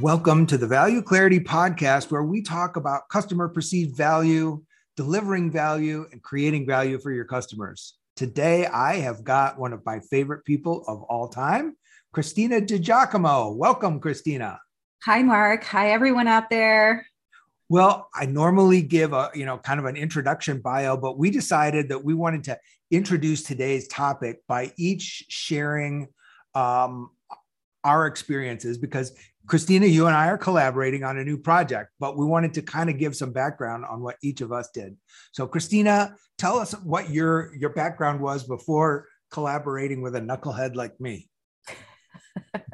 Welcome to the Value Clarity Podcast, where we talk about customer perceived value, delivering value, and creating value for your customers. Today, I have got one of my favorite people of all time, Christina DiGiacomo. Welcome, Christina. Hi, Mark. Hi, everyone out there. Well, I normally give a, you know, kind of an introduction bio, but we decided that we wanted to introduce today's topic by each sharing um, our experiences because Christina, you and I are collaborating on a new project, but we wanted to kind of give some background on what each of us did. So, Christina, tell us what your your background was before collaborating with a knucklehead like me.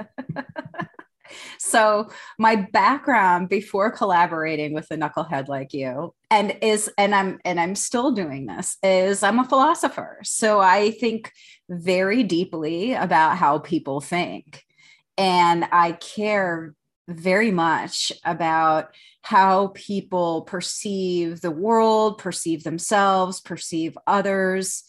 so my background before collaborating with a knucklehead like you and is and i'm and i'm still doing this is i'm a philosopher so i think very deeply about how people think and I care very much about how people perceive the world, perceive themselves, perceive others,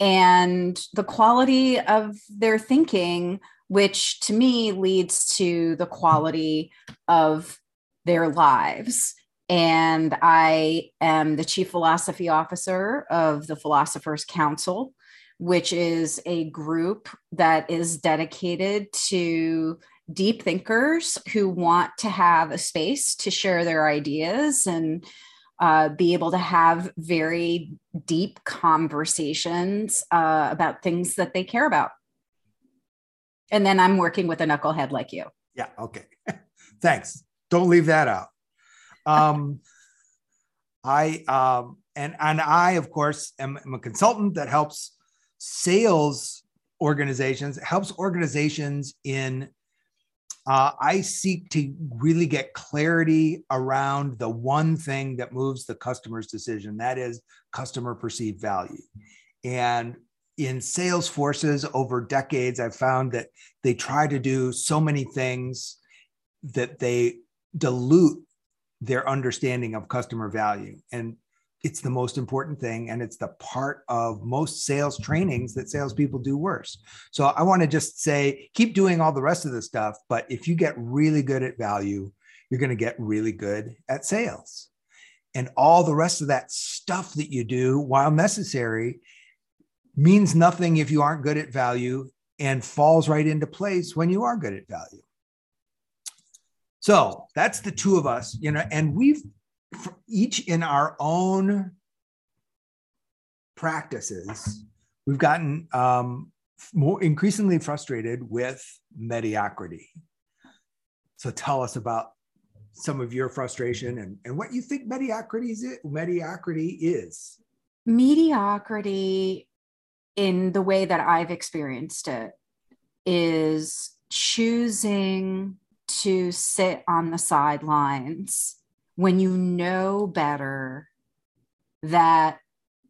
and the quality of their thinking, which to me leads to the quality of their lives. And I am the chief philosophy officer of the Philosophers Council, which is a group that is dedicated to deep thinkers who want to have a space to share their ideas and uh, be able to have very deep conversations uh, about things that they care about. And then I'm working with a knucklehead like you. Yeah. Okay. Thanks. Don't leave that out. Um, I um, and and I, of course, am, am a consultant that helps sales organizations, helps organizations in. Uh, I seek to really get clarity around the one thing that moves the customer's decision that is customer perceived value. And in sales forces over decades, I've found that they try to do so many things that they dilute their understanding of customer value. And it's the most important thing and it's the part of most sales trainings that salespeople do worse. So i want to just say keep doing all the rest of the stuff but if you get really good at value you're going to get really good at sales. And all the rest of that stuff that you do while necessary means nothing if you aren't good at value and falls right into place when you are good at value. So that's the two of us you know and we've each in our own practices, we've gotten um, more increasingly frustrated with mediocrity. So tell us about some of your frustration and, and what you think mediocrity is. Mediocrity is. Mediocrity, in the way that I've experienced it, is choosing to sit on the sidelines when you know better that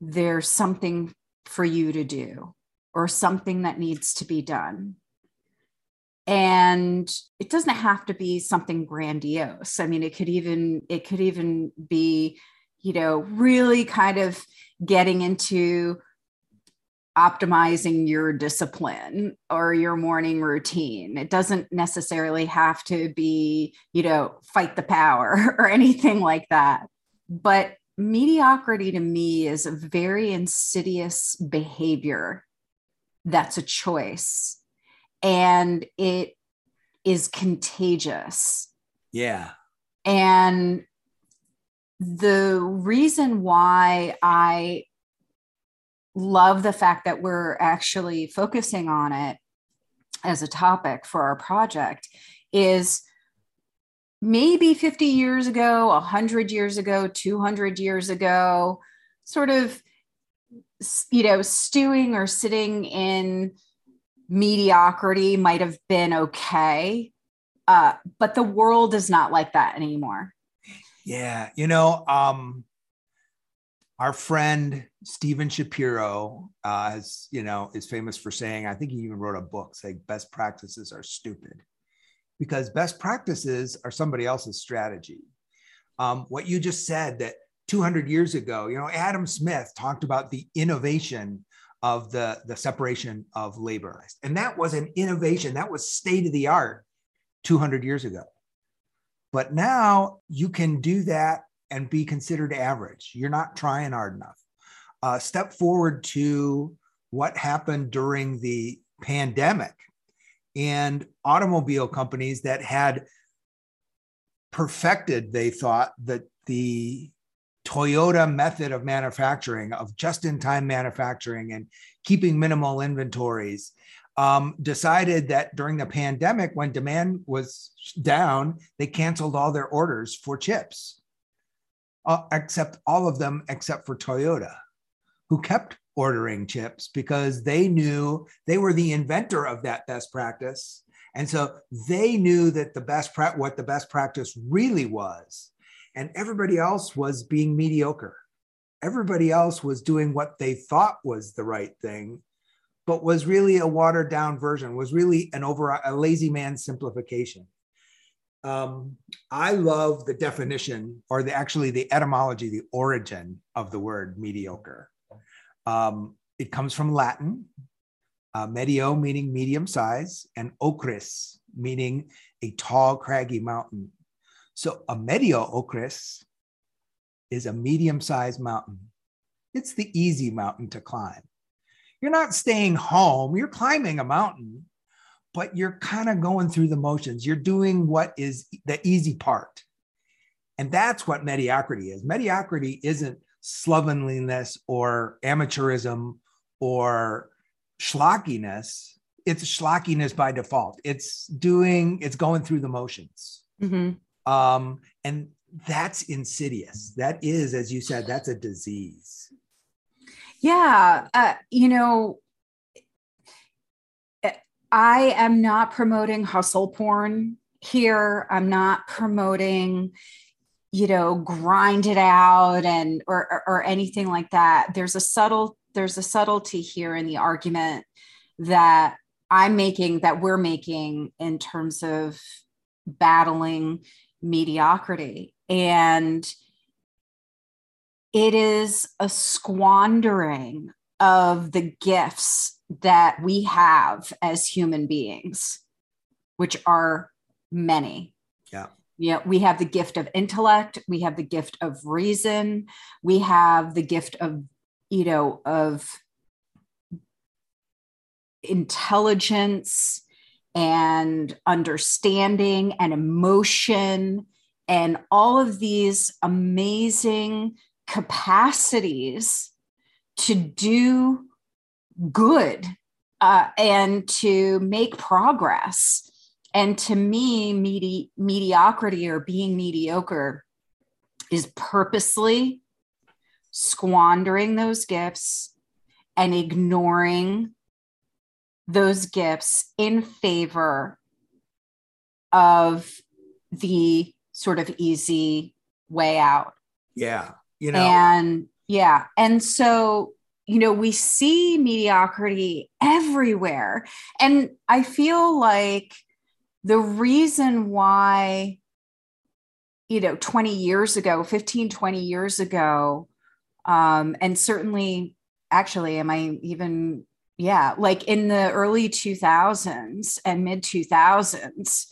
there's something for you to do or something that needs to be done. And it doesn't have to be something grandiose. I mean, it could even it could even be, you know, really kind of getting into optimizing your discipline or your morning routine. It doesn't necessarily have to be, you know, fight the power or anything like that. But mediocrity to me is a very insidious behavior that's a choice. And it is contagious. Yeah. And the reason why I love the fact that we're actually focusing on it as a topic for our project is maybe 50 years ago, 100 years ago, 200 years ago, sort of, you know, stewing or sitting in mediocrity might have been okay. Uh, but the world is not like that anymore. Yeah. You know, um, our friend Stephen Shapiro, uh, has, you know, is famous for saying, I think he even wrote a book saying best practices are stupid because best practices are somebody else's strategy. Um, what you just said that 200 years ago, you know, Adam Smith talked about the innovation of the, the separation of labor. And that was an innovation, that was state of the art 200 years ago. But now you can do that and be considered average. You're not trying hard enough. Uh, step forward to what happened during the pandemic and automobile companies that had perfected, they thought, that the Toyota method of manufacturing, of just in time manufacturing and keeping minimal inventories, um, decided that during the pandemic, when demand was down, they canceled all their orders for chips, uh, except all of them except for Toyota, who kept ordering chips because they knew they were the inventor of that best practice. And so they knew that the best pra- what the best practice really was. And everybody else was being mediocre. Everybody else was doing what they thought was the right thing, but was really a watered down version, was really an over a lazy man simplification. Um, I love the definition or the actually the etymology, the origin of the word mediocre. Um, it comes from Latin, uh, medio meaning medium size, and ocris meaning a tall, craggy mountain. So a medio ocris is a medium sized mountain. It's the easy mountain to climb. You're not staying home, you're climbing a mountain, but you're kind of going through the motions. You're doing what is the easy part. And that's what mediocrity is. Mediocrity isn't slovenliness or amateurism or schlockiness it's schlockiness by default it's doing it's going through the motions mm-hmm. um, and that's insidious that is as you said that's a disease yeah uh, you know i am not promoting hustle porn here. I'm not promoting you know grind it out and or, or, or anything like that. There's a subtle there's a subtlety here in the argument that i'm making that we're making in terms of battling mediocrity. And it is a squandering of the gifts that we have as human beings which are many. Yeah. Know, we have the gift of intellect, we have the gift of reason, we have the gift of, you know, of intelligence and understanding and emotion and all of these amazing capacities to do good uh, and to make progress and to me, medi- mediocrity or being mediocre is purposely squandering those gifts and ignoring those gifts in favor of the sort of easy way out. Yeah. You know, and yeah. And so, you know, we see mediocrity everywhere. And I feel like the reason why you know 20 years ago 15 20 years ago um and certainly actually am i even yeah like in the early 2000s and mid 2000s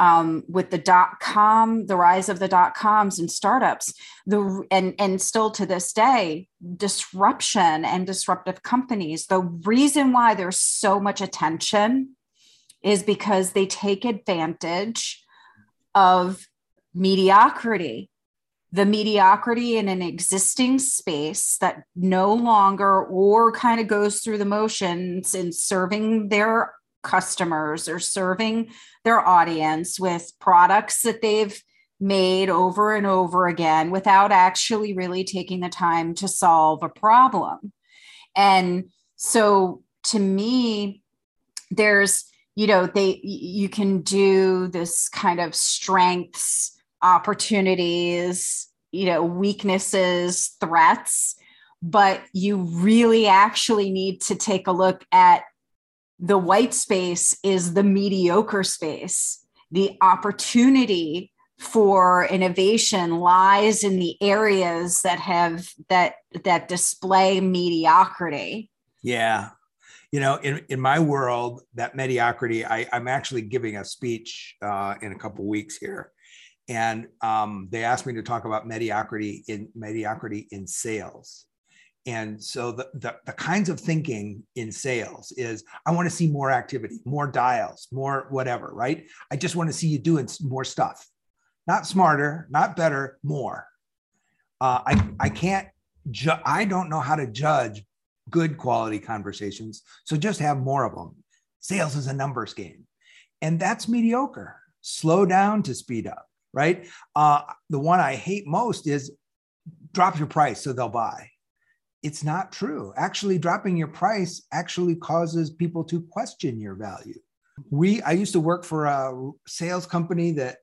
um, with the dot com, the rise of the dot coms and startups, the and and still to this day, disruption and disruptive companies. The reason why there's so much attention is because they take advantage of mediocrity the mediocrity in an existing space that no longer or kind of goes through the motions in serving their customers or serving their audience with products that they've made over and over again without actually really taking the time to solve a problem. And so to me, there's, you know, they, you can do this kind of strengths opportunities, you know, weaknesses, threats, but you really actually need to take a look at the white space is the mediocre space. The opportunity for innovation lies in the areas that have that that display mediocrity. Yeah. You know, in, in my world, that mediocrity, I, I'm actually giving a speech uh, in a couple weeks here and um, they asked me to talk about mediocrity in mediocrity in sales and so the, the, the kinds of thinking in sales is i want to see more activity more dials more whatever right? I just want to see you doing more stuff. Not smarter not better more. Uh, i i can't ju- i don't know how to judge good quality conversations so just have more of them sales is a numbers game. And that's mediocre. Slow down to speed up right? Uh, the one I hate most is drop your price so they'll buy. It's not true. Actually, dropping your price actually causes people to question your value. We, I used to work for a sales company that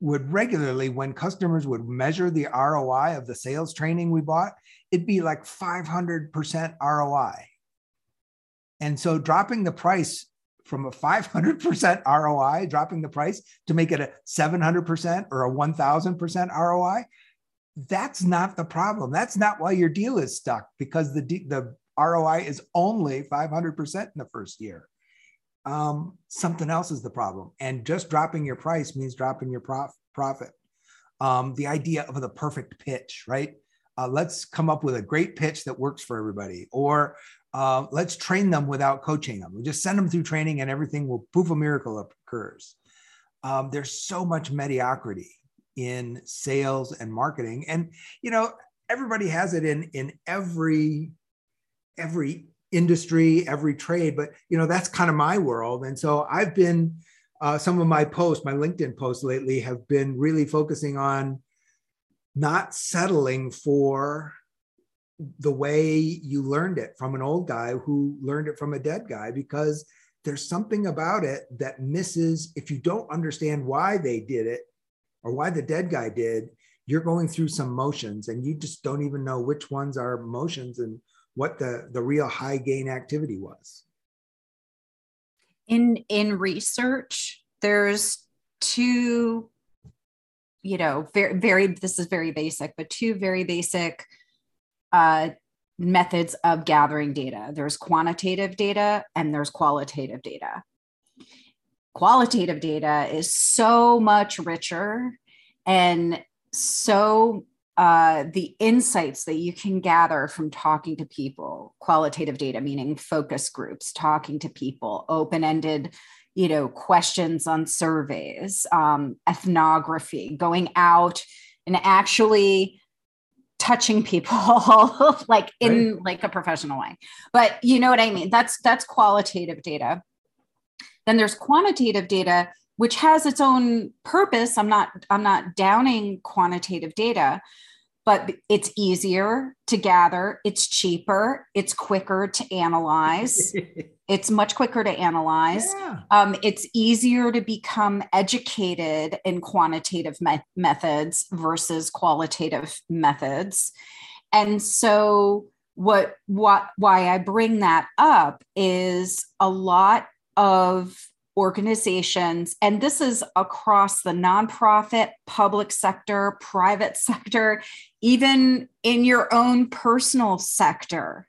would regularly, when customers would measure the ROI of the sales training we bought, it'd be like 500% ROI. And so dropping the price from a 500% ROI, dropping the price to make it a 700% or a 1000% ROI, that's not the problem. That's not why your deal is stuck because the, the ROI is only 500% in the first year. Um, something else is the problem. And just dropping your price means dropping your prof- profit. Um, the idea of the perfect pitch, right? Uh, let's come up with a great pitch that works for everybody. Or uh, let's train them without coaching them. We just send them through training and everything will poof, a miracle occurs. Um, there's so much mediocrity in sales and marketing. And, you know, everybody has it in, in every, every industry, every trade, but, you know, that's kind of my world. And so I've been, uh, some of my posts, my LinkedIn posts lately have been really focusing on not settling for the way you learned it from an old guy who learned it from a dead guy because there's something about it that misses if you don't understand why they did it or why the dead guy did you're going through some motions and you just don't even know which ones are motions and what the the real high gain activity was in in research there's two you know very very this is very basic but two very basic uh, methods of gathering data there's quantitative data and there's qualitative data. Qualitative data is so much richer and so uh, the insights that you can gather from talking to people, qualitative data, meaning focus groups, talking to people, open ended you know questions on surveys um, ethnography going out and actually touching people like in right. like a professional way. But you know what i mean? That's that's qualitative data then there's quantitative data which has its own purpose. I'm not i'm not downing quantitative data but it's easier to gather it's cheaper it's quicker to analyze it's much quicker to analyze. Yeah. um, it's easier to become educated in quantitative me- methods versus qualitative methods. And so what what why i bring that up is a lot of organizations, and this is across the nonprofit, public sector, private sector, even in your own personal sector.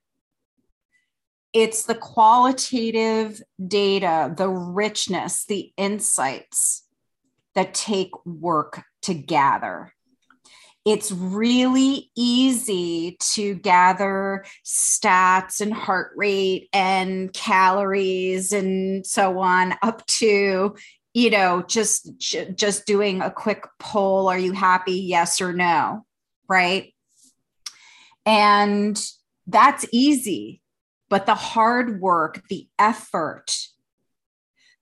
It's the qualitative data, the richness, the insights that take work to gather. It's really easy to gather stats and heart rate and calories and so on up to you know just just doing a quick poll are you happy? Yes or no right? And that's easy but the hard work the effort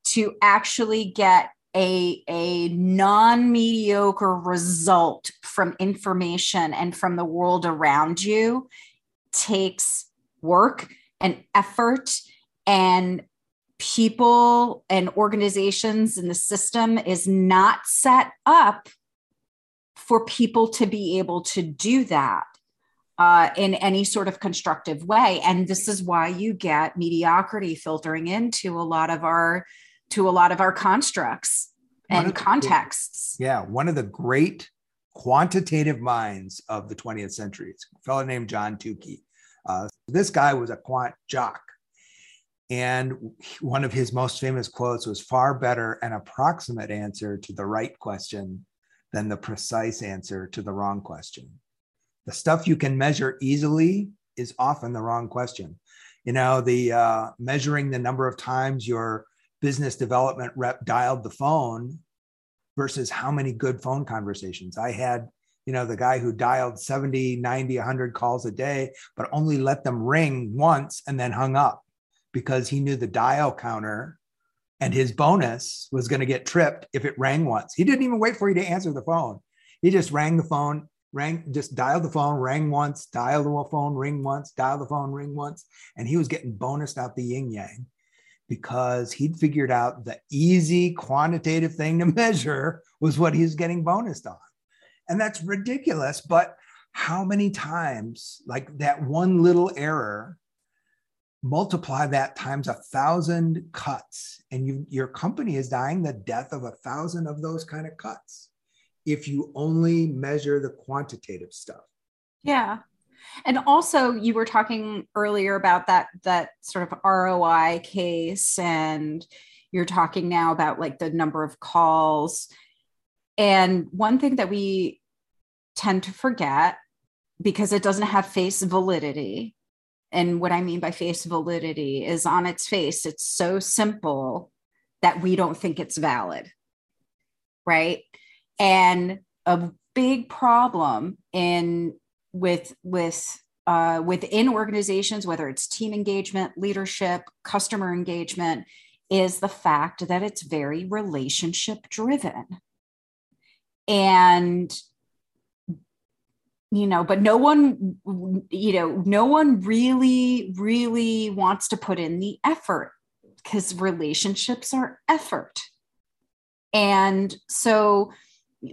to actually get a, a non mediocre result from information and from the world around you takes work and effort and people and organizations and the system is not set up for people to be able to do that uh, in any sort of constructive way. And this is why you get mediocrity filtering into a lot of our to a lot of our constructs and contexts. The, yeah, one of the great quantitative minds of the 20th century. It's a fellow named John Tukey. Uh, this guy was a quant jock. And one of his most famous quotes was far better an approximate answer to the right question than the precise answer to the wrong question. The stuff you can measure easily is often the wrong question. You know, the uh, measuring the number of times your business development rep dialed the phone versus how many good phone conversations I had. You know, the guy who dialed 70, 90, 100 calls a day, but only let them ring once and then hung up because he knew the dial counter and his bonus was going to get tripped if it rang once. He didn't even wait for you to answer the phone. He just rang the phone, rang, just dialed the phone, rang once, dialed the phone, ring once, dial the phone, ring once. And he was getting bonused out the yin yang because he'd figured out the easy quantitative thing to measure was what he's getting bonused on. And that's ridiculous. But how many times, like that one little error, multiply that times a thousand cuts, and you, your company is dying the death of a thousand of those kind of cuts if you only measure the quantitative stuff. Yeah and also you were talking earlier about that that sort of roi case and you're talking now about like the number of calls. And one thing that we tend to forget because it doesn't have face validity and what i mean by face validity is on its face it's so simple that we don't think it's valid right? And a big problem in with with uh, within organizations, whether it's team engagement, leadership, customer engagement, is the fact that it's very relationship driven. And you know, but no one, you know, no one really, really wants to put in the effort because relationships are effort. And so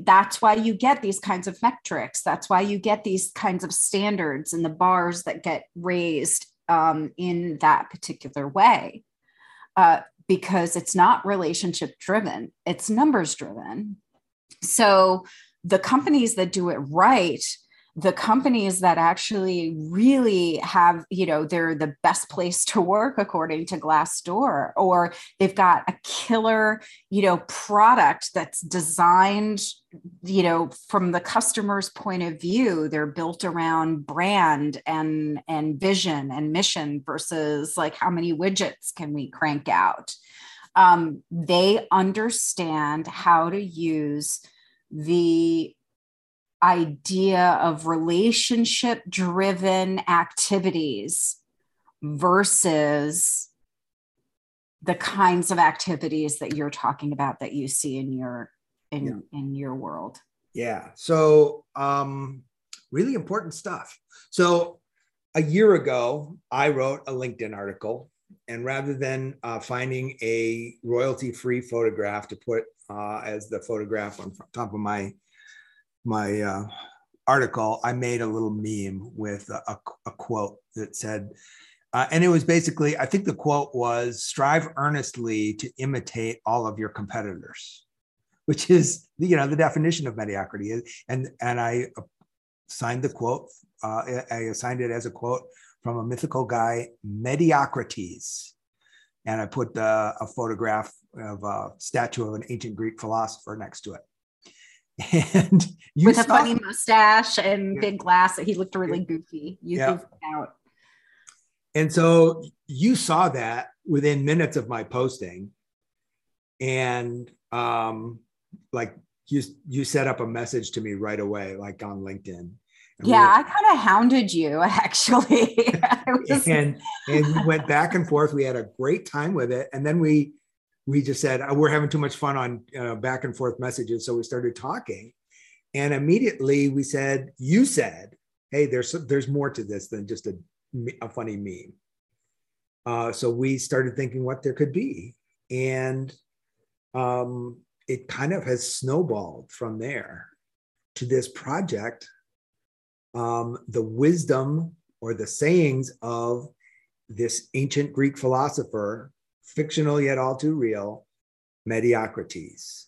that's why you get these kinds of metrics. That's why you get these kinds of standards and the bars that get raised um, in that particular way. Uh, because it's not relationship driven it's numbers driven. So the companies that do it right the companies that actually really have, you know, they're the best place to work according to Glassdoor, or they've got a killer, you know, product that's designed, you know, from the customer's point of view. They're built around brand and and vision and mission versus like how many widgets can we crank out. Um, they understand how to use the idea of relationship driven activities versus the kinds of activities that you're talking about that you see in your in yeah. in your world. Yeah. So um really important stuff. So a year ago i wrote a linkedin article and rather than uh, finding a royalty free photograph to put uh, as the photograph on top of my my uh, article, I made a little meme with a, a quote that said, uh, and it was basically, I think the quote was strive earnestly to imitate all of your competitors, which is, you know, the definition of mediocrity. And, and I signed the quote, uh, I assigned it as a quote from a mythical guy, Mediocrates. And I put uh, a photograph of a statue of an ancient Greek philosopher next to it. and you with a funny mustache and Yeah. big glass. He looked really goofy. You Yeah. out. And so you saw that within minutes of my posting. And um, like you you set up a message to me right away, like on LinkedIn. And we Yeah, were- I kind of hounded you actually. Was, and and we went back and forth. We had a great time with it, and then we we just said "Oh, we're having too much fun on uh, back and forth messages, so we started talking, and immediately we said, "You said, hey, there's there's more to this than just a a funny meme." Uh, so we started thinking what there could be, and um, it kind of has snowballed from there to this project um, the wisdom or the sayings of this ancient Greek philosopher, fictional yet all too real, Mediocrates.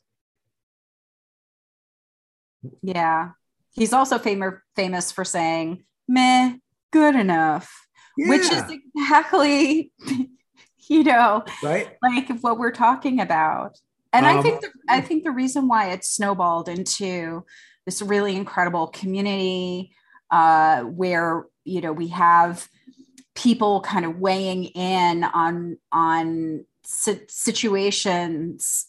yeah. He's also famous famous for saying, meh, good enough, which is exactly, you know, right. like what we're talking about. And I Um, think the, I think the reason why it snowballed into this really incredible community uh, where you know we have people kind of weighing in on on situations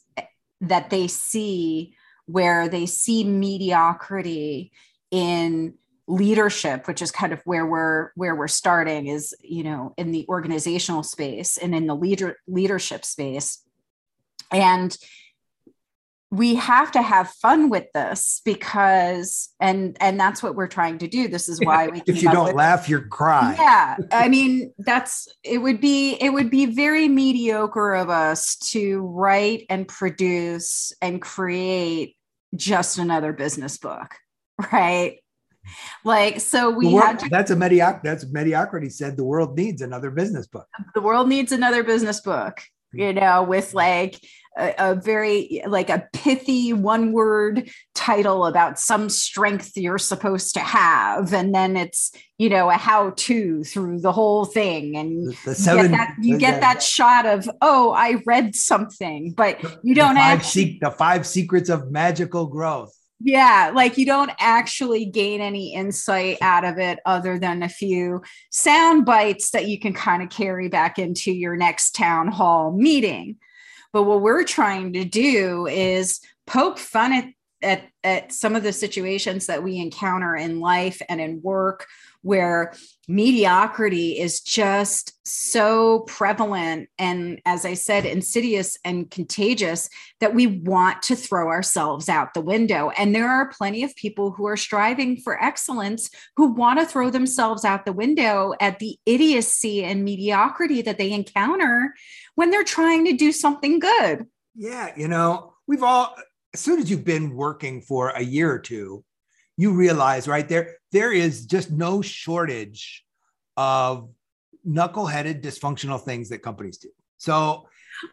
that they see where they see mediocrity in leadership which is kind of where we're where we're starting is you know in the organizational space and in the leader leadership space and we have to have fun with this because and and that's what we're trying to do this is why we if you don't with- laugh, you cry. yeah i mean that's it would be it would be very mediocre of us to write and produce and create just another business book right like so we world- had to that's a medioc. That's mediocrity. Said the world needs another business book. the world needs another business book you know with like a, a very like a pithy one word title about some strength you're supposed to have. And then it's you know a how to through the whole thing. And the you get that, you get the- that shot of oh i read something but you the don't five actually sec- the five secrets of magical growth. Yeah, like you don't actually gain any insight out of it other than a few sound bites that you can kind of carry back into your next town hall meeting. But what we're trying to do is poke fun at, at, at some of the situations that we encounter in life and in work where mediocrity is just so prevalent and, as I said, insidious and contagious that we want to throw ourselves out the window. And there are plenty of people who are striving for excellence who want to throw themselves out the window at the idiocy and mediocrity that they encounter when they're trying to do something good. Yeah, you know, we've all as soon as you've been working for a year or two, you realize right there there is just no shortage of knuckleheaded dysfunctional things that companies do. So,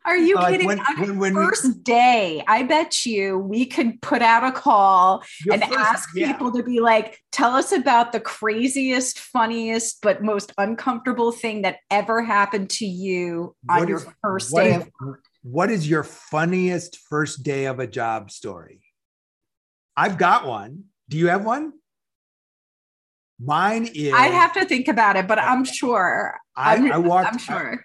Are you like, kidding? when- On when- when we- first day, I bet you we could put out a call and first- ask yeah. people to be like, tell us about the craziest, funniest, but most uncomfortable thing that ever happened to you on What your first day is- of what is your funniest first day of a job story? I've got one. Do you have one? Mine is I'd have to think about it, but I'm sure. I, I'm, walked I'm sure.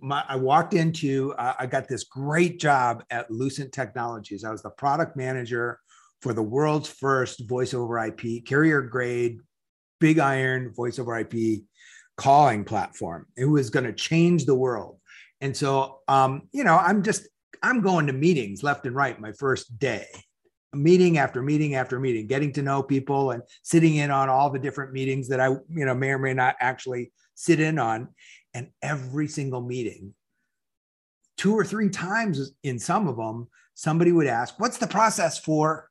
my, I walked into, uh, I got this great job at Lucent Technologies. I was the product manager for the world's first voice over IP, carrier grade, big iron voice over IP calling platform. It was going to change the world. And so, um, you know, I'm just, I'm going to meetings left and right my first day, meeting after meeting after meeting, getting to know people and sitting in on all the different meetings that I, you know, may or may not actually sit in on. And every single meeting, two or three times in some of them, somebody would ask, What's the process for?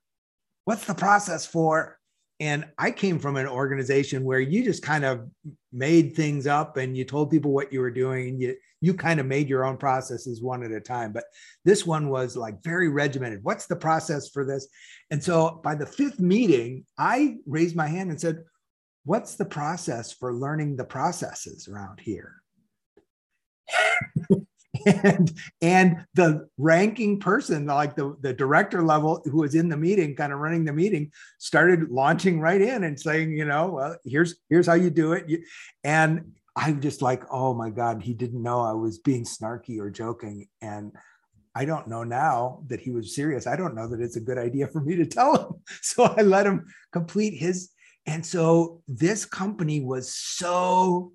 What's the process for? And I came from an organization where you just kind of made things up and you told people what you were doing and you you kind of made your own processes one at a time. But this one was like very regimented. What's the process for this? And so by the fifth meeting, I raised my hand and said, What's the process for learning the processes around here? and and the ranking person like the, the director level who was in the meeting kind of running the meeting started launching right in and saying you know well here's here's how you do it and i'm just like oh my god he didn't know i was being snarky or joking and I don't know now that he was serious. I don't know that it's a good idea for me to tell him. So I let him complete his. And so this company was so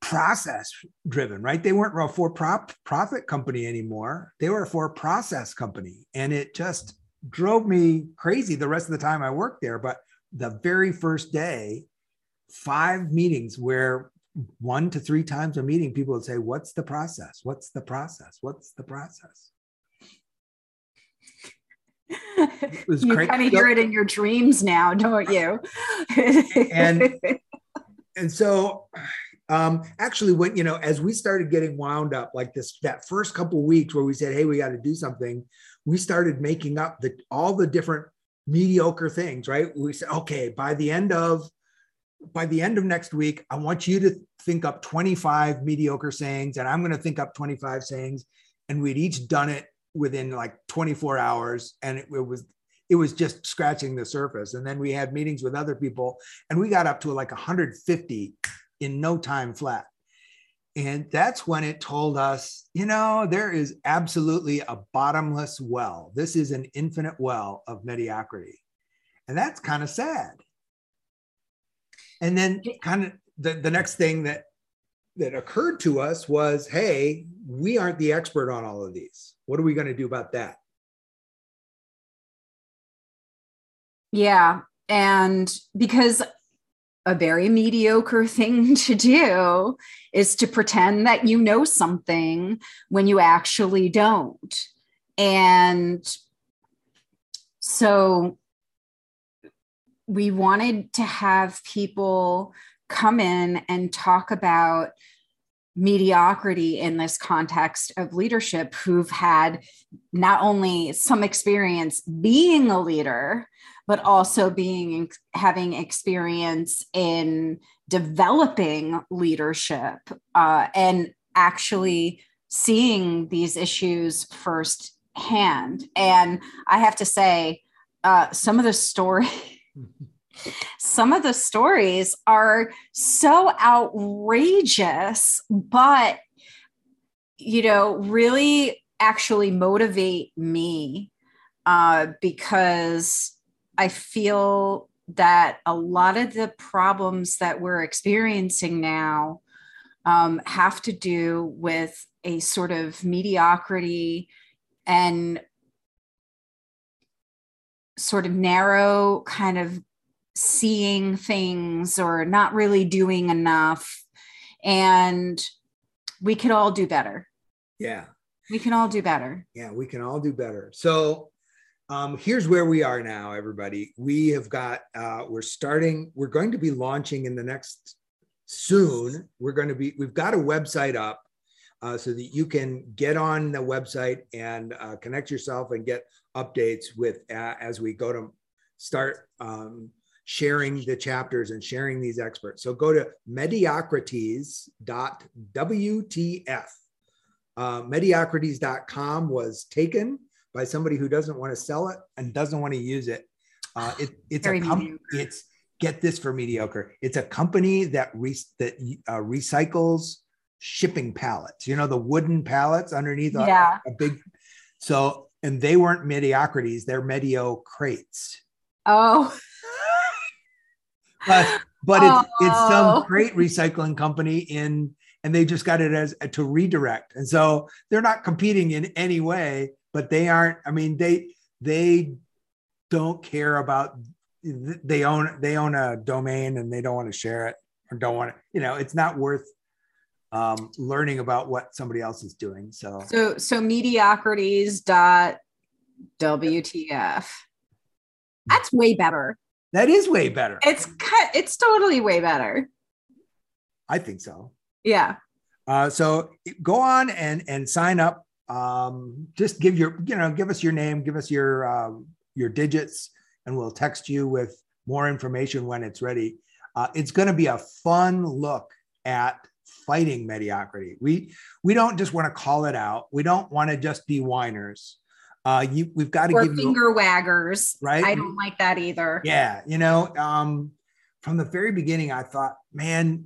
process driven, right? They weren't a for profit company anymore. They were a for process company. And it just drove me crazy the rest of the time I worked there. But the very first day, five meetings where one to three times a meeting, people would say, What's the process? What's the process? What's the process? you kind of hear it in your dreams now, don't you? and and so um, actually when you know as we started getting wound up like this that first couple weeks where we said hey we got to do something we started making up the all the different mediocre things right we said okay by the end of by the end of next week, I want you to think up 25 mediocre sayings, and I'm going to think up 25 sayings. And we'd each done it within like 24 hours, and it, it, was it was just scratching the surface. And then we had meetings with other people, and we got up to like 150 in no time flat. And that's when it told us, you know, there is absolutely a bottomless well. This is an infinite well of mediocrity. And that's kind of sad and then kind of the, the next thing that that occurred to us was, hey, we aren't the expert on all of these. What are we going to do about that? Yeah. And because a very mediocre thing to do is to pretend that you know something when you actually don't. And so we wanted to have people come in and talk about mediocrity in this context of leadership who've had not only some experience being a leader but also being having experience in developing leadership uh, and actually seeing these issues firsthand. And i have to say uh, some of the stories some of the stories are so outrageous, but, you know, really actually motivate me uh, because I feel that a lot of the problems that we're experiencing now um, have to do with a sort of mediocrity and sort of narrow kind of seeing things or not really doing enough. And we could all do better. Yeah. We can all do better. Yeah we can all do better. So um, here's where we are now everybody we have got uh, we're starting we're going to be launching in the next soon we're going to be we've got a website up uh, so that you can get on the website and uh, connect yourself and get updates with uh, as we go to start um, sharing the chapters and sharing these experts. So go to mediocrities.wtf. Uh, mediocrities.com was taken by somebody who doesn't want to sell it and doesn't want to use it. Uh, it it's Very a company. It's get this for mediocre. It's a company that re- that uh, recycles shipping pallets. You know the wooden pallets underneath yeah. a, a big. So and they weren't mediocrities; they're mediocrates. Oh. but but it's, it's some oh. great recycling company in and they just got it as to redirect and so they're not competing in any way but they aren't i mean they they don't care about they own they own a domain and they don't want to share it or don't want to you know it's not worth um, learning about what somebody else is doing so so so mediocrities dot wtf that's way better that is way better. It's cut. it's totally way better. I think so. Yeah. Uh, so go on and and sign up. Um, just give your you know give us your name, give us your uh, your digits, and we'll text you with more information when it's ready. Uh, it's going to be a fun look at fighting mediocrity. We we don't just want to call it out. We don't want to just be whiners. Uh, you we've got to or give finger you waggers. right. I don't like that either. Yeah, you know, um, from the very beginning, I thought, man,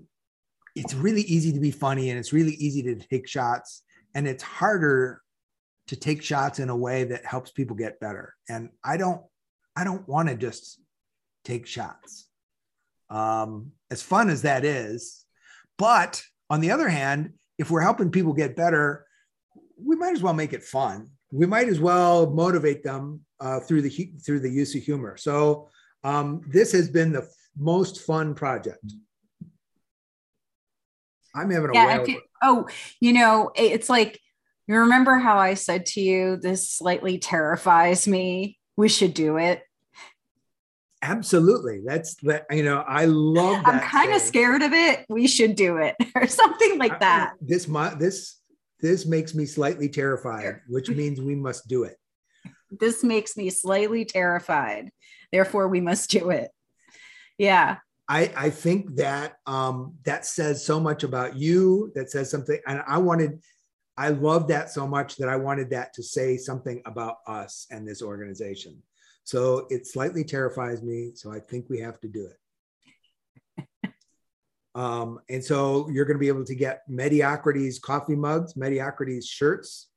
it's really easy to be funny and it's really easy to take shots, and it's harder to take shots in a way that helps people get better. And I don't, I don't want to just take shots. Um, as fun as that is, but on the other hand, if we're helping people get better, we might as well make it fun. We might as well motivate them uh, through the through the use of humor. So um, this has been the most fun project. I'm having a Yeah. whale I oh, you know, it's like you remember how I said to you, this slightly terrifies me. We should do it. Absolutely. That's that. You know, I love that. I'm kind of scared of it. We should do it or something like that. This my this this makes me slightly terrified, which means we must do it. This makes me slightly terrified. Therefore, we must do it. Yeah. I I think that um that says so much about you. That says something, and I wanted. I love that so much that I wanted that to say something about us and this organization. So it slightly terrifies me. So I think we have to do it. Um, and so you're going to be able to get Mediocrates coffee mugs, Mediocrates shirts,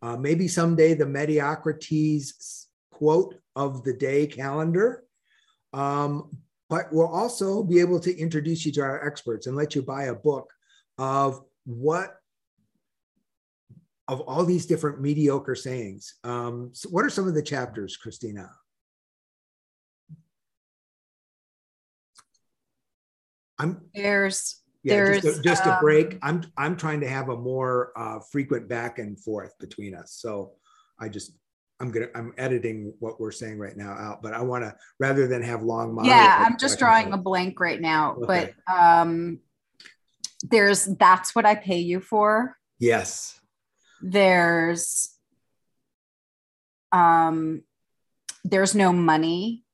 uh, maybe someday the Mediocrates quote of the day calendar. Um, but we'll also be able to introduce you to our experts and let you buy a book of what of all these different mediocre sayings. Um, so what are some of the chapters, Christina? I'm There's yeah, just, There's, a, just a um, break. I'm I'm trying to have a more uh, frequent back and forth between us. So I just I'm gonna I'm editing what we're saying right now out, but I want to rather than have long monologues. yeah, I'm just drawing a blank right now, Okay. but um there's that's what I pay you for. yes. There's um there's no money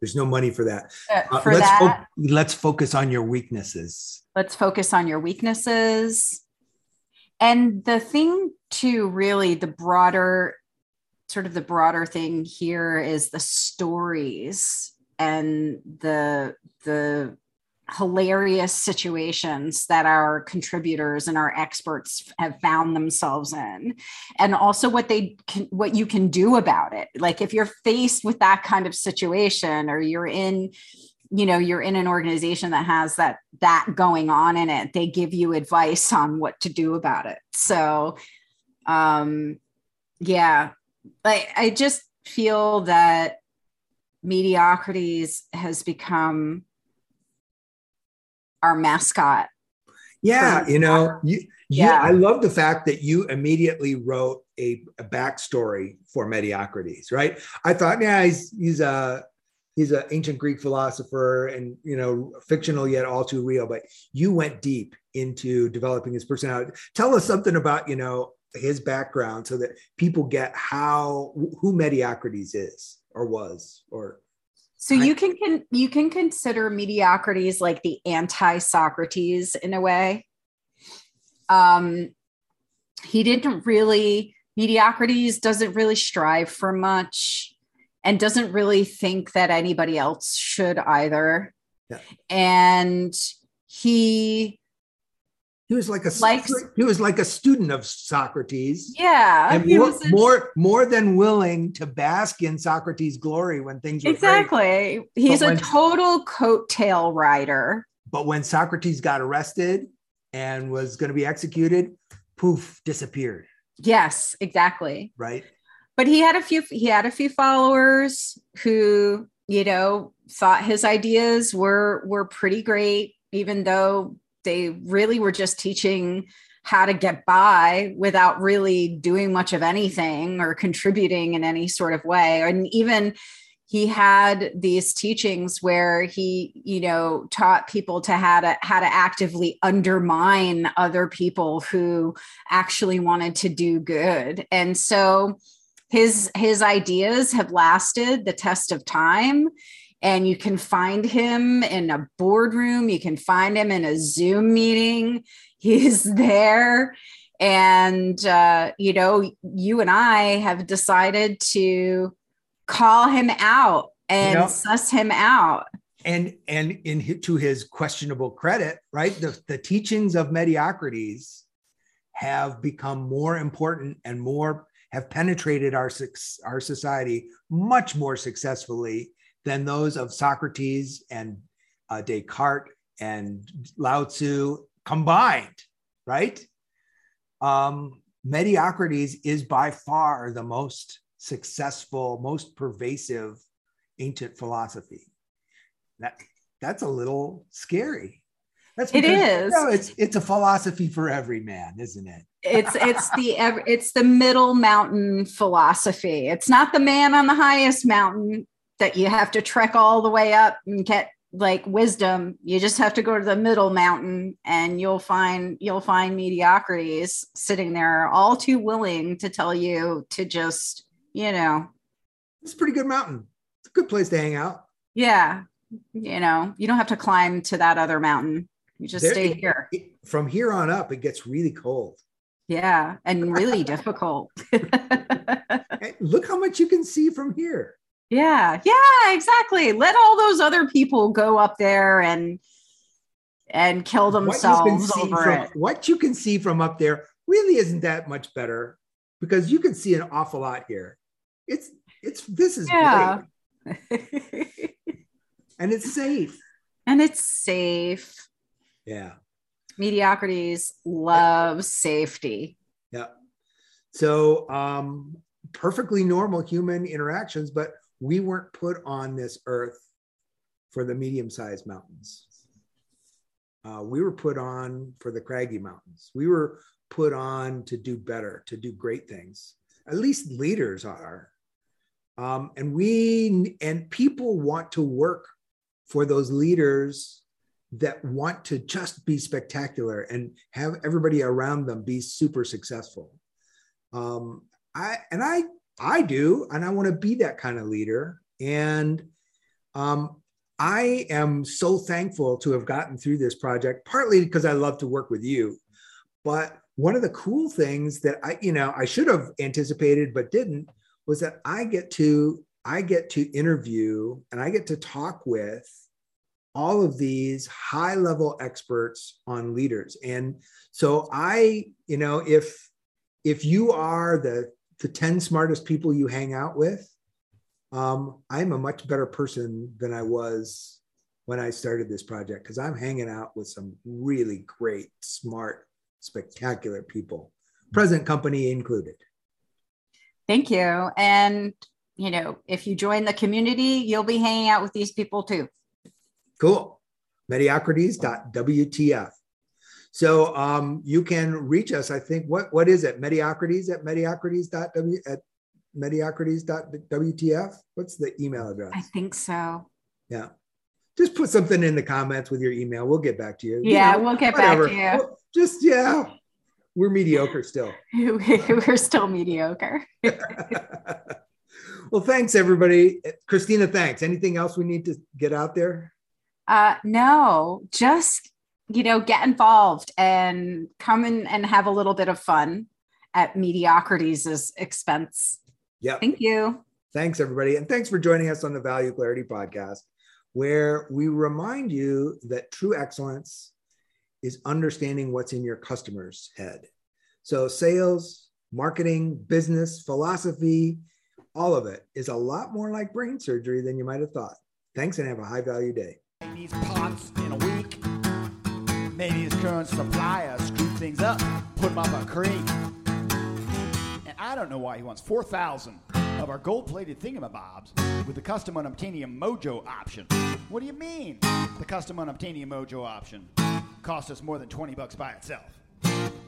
There's no money for that. uh, Uh, for let's that. fo- let's focus on your weaknesses. let's focus on your weaknesses and the thing to really the broader sort of the broader thing here is the stories and the the hilarious situations that our contributors and our experts have found themselves in and also what they can what you can do about it. Like if you're faced with that kind of situation or you're in you know you're in an organization that has that that going on in it they give you advice on what to do about it. So um yeah like i just feel that Mediocrates has become our mascot Yeah, you know, you, you Yeah. I love the fact that you immediately wrote a, a backstory for Mediocrates, right? I thought, yeah, he's he's a he's an ancient Greek philosopher and you know, fictional yet all too real. But you went deep into developing his personality. Tell us something about you know his background so that people get how who Mediocrates is or was or So I- you can, can you can consider Mediocrates like the anti-Socrates in a way. Um, he didn't really Mediocrates doesn't really strive for much and doesn't really think that anybody else should either. Yeah. And he he was like a Likes- he was like a student of Socrates. yeah, and more, was a- more more than willing to bask in Socrates' glory when things were great. exactly. He's But a when- total coattail rider. But when Socrates got arrested and was going to be executed, poof, disappeared. Yes, exactly. Right? but he had a few he had a few followers who you know thought his ideas were were pretty great even though they really were just teaching how to get by without really doing much of anything or contributing in any sort of way. And even he had these teachings where he you know taught people to how to how to actively undermine other people who actually wanted to do good. And so his his ideas have lasted the test of time and you can find him in a boardroom you can find him in a zoom meeting. He's there. And uh, you know you and i have decided to call him out and suss him out. And and in to his questionable credit, right? The, the teachings of Mediocrates have become more important and more have penetrated our our society much more successfully than those of Socrates and uh, Descartes and Lao Tzu combined, right? Um, Mediocrates is by far the most successful, most pervasive ancient philosophy. That that's a little scary. That's It because, is. you know, it's it's a philosophy for every man, isn't it? it's it's the it's the middle mountain philosophy it's not the man on the highest mountain that you have to trek all the way up and get like wisdom you just have to go to the middle mountain and you'll find you'll find Mediocrates sitting there all too willing to tell you to just you know It's a pretty good mountain. It's a good place to hang out. yeah you know you don't have to climb to that other mountain you just There- stay here It- from here on up, it gets really cold. yeah and really difficult look how much you can see from here. Yeah, yeah, exactly. Let all those other people go up there and and kill What themselves see over from it. what you can see from up there really isn't that much better because you can see an awful lot here. It's it's this is Yeah. great and it's safe. and it's safe. Yeah. Mediocrates love safety. Yeah. So um perfectly normal human interactions, but we weren't put on this earth for the medium-sized mountains. Uh, we were put on for the craggy mountains. We were put on to do better, to do great things. At least leaders are. Um, and we and people want to work for those leaders that want to just be spectacular and have everybody around them be super successful. Um, I and I I do, and I want to be that kind of leader. And um, I am so thankful to have gotten through this project, partly because I love to work with you. But one of the cool things that I, you know, I should have anticipated but didn't was that I get to I get to interview and I get to talk with all of these high level experts on leaders. And so I, you know, if if you are the the 10 smartest people you hang out with, um, I'm a much better person than I was when I started this project because I'm hanging out with some really great, smart, spectacular people, present company included. Thank you. And you know, if you join the community, you'll be hanging out with these people too. Cool. Mediocrates.wtf. So um, you can reach us. I think what what is it? Mediocrates at mediocrates.w at mediocrates.wtf. What's the email address? I think so. Yeah. Just put something in the comments with your email. We'll get back to you. You Yeah, know, we'll get whatever. back to you. We'll- Just yeah. We're mediocre still. We're still mediocre. well, thanks everybody. Christina, thanks. Anything else we need to get out there? Uh, no, just you know, get involved and come in and have a little bit of fun at Mediocrates' expense. Yeah. Thank you. Thanks, everybody. And thanks for joining us on the Value Clarity Podcast, where we remind you that true excellence is understanding what's in your customer's head. So, sales, marketing, business, philosophy, all of it is a lot more like brain surgery than you might have thought. Thanks and have a high value day. His current supplier screwed things up, put him up a creek. And I don't know why he wants 4,000 of our gold-plated thingamabobs with the custom unobtainium mojo option. What do you mean? The custom unobtainium mojo option cost us more than 20 bucks by itself.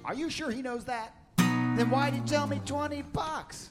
Are you sure he knows that? Then why'd you tell me 20 bucks?